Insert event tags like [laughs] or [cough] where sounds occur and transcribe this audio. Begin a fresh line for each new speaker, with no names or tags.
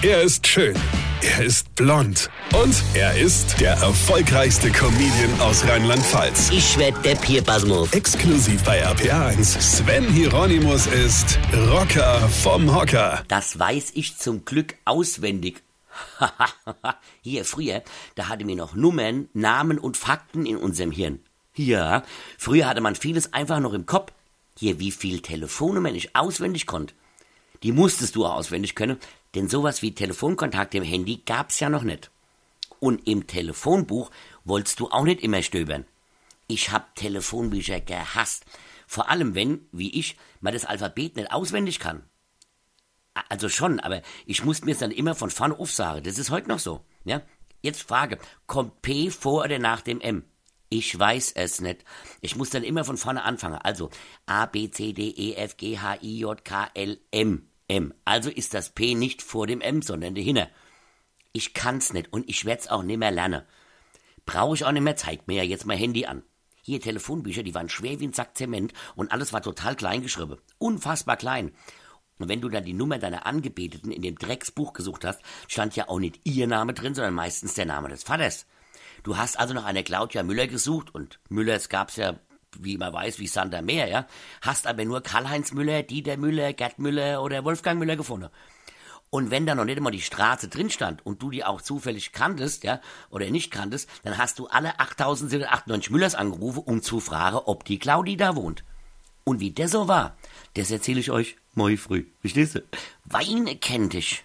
Er ist schön. Er ist blond. Und er ist der erfolgreichste Comedian aus Rheinland-Pfalz.
Ich werd der Pierpasmus.
Exklusiv bei RPA1. Sven Hieronymus ist Rocker vom Hocker.
Das weiß ich zum Glück auswendig. [laughs] Hier, früher, da hatte mir noch Nummern, Namen und Fakten in unserem Hirn. Ja, früher hatte man vieles einfach noch im Kopf. Hier, wie viel Telefonnummern ich auswendig konnte. Die musstest du auswendig können, denn sowas wie Telefonkontakt im Handy gab's ja noch nicht. Und im Telefonbuch wolltest du auch nicht immer stöbern. Ich hab Telefonbücher gehasst. Vor allem wenn, wie ich, man das Alphabet nicht auswendig kann. Also schon, aber ich muss mir es dann immer von vorne aufsagen. Das ist heute noch so. Ja? Jetzt Frage, kommt P vor oder nach dem M? Ich weiß es nicht. Ich muss dann immer von vorne anfangen. Also A, B, C, D, E, F, G, H, I, J, K, L, M. M. Also ist das P nicht vor dem M, sondern dahinter. Ich kann's nicht und ich werd's auch nicht mehr lernen. Brauche ich auch nicht mehr, zeigt mir ja jetzt mein Handy an. Hier Telefonbücher, die waren schwer wie ein Sack Zement und alles war total klein geschrieben. Unfassbar klein. Und wenn du dann die Nummer deiner Angebeteten in dem Drecksbuch gesucht hast, stand ja auch nicht ihr Name drin, sondern meistens der Name des Vaters. Du hast also nach einer Claudia Müller gesucht und Müllers gab's ja wie man weiß, wie Sander Meer, ja, hast aber nur Karl-Heinz Müller, Dieter Müller, Gerd Müller oder Wolfgang Müller gefunden. Und wenn da noch nicht immer die Straße drin stand und du die auch zufällig kanntest, ja, oder nicht kanntest, dann hast du alle 8798 Müllers angerufen, um zu fragen, ob die Claudi da wohnt. Und wie der so war, das erzähle ich euch morgen früh. Verstehst du? Weine kennt dich.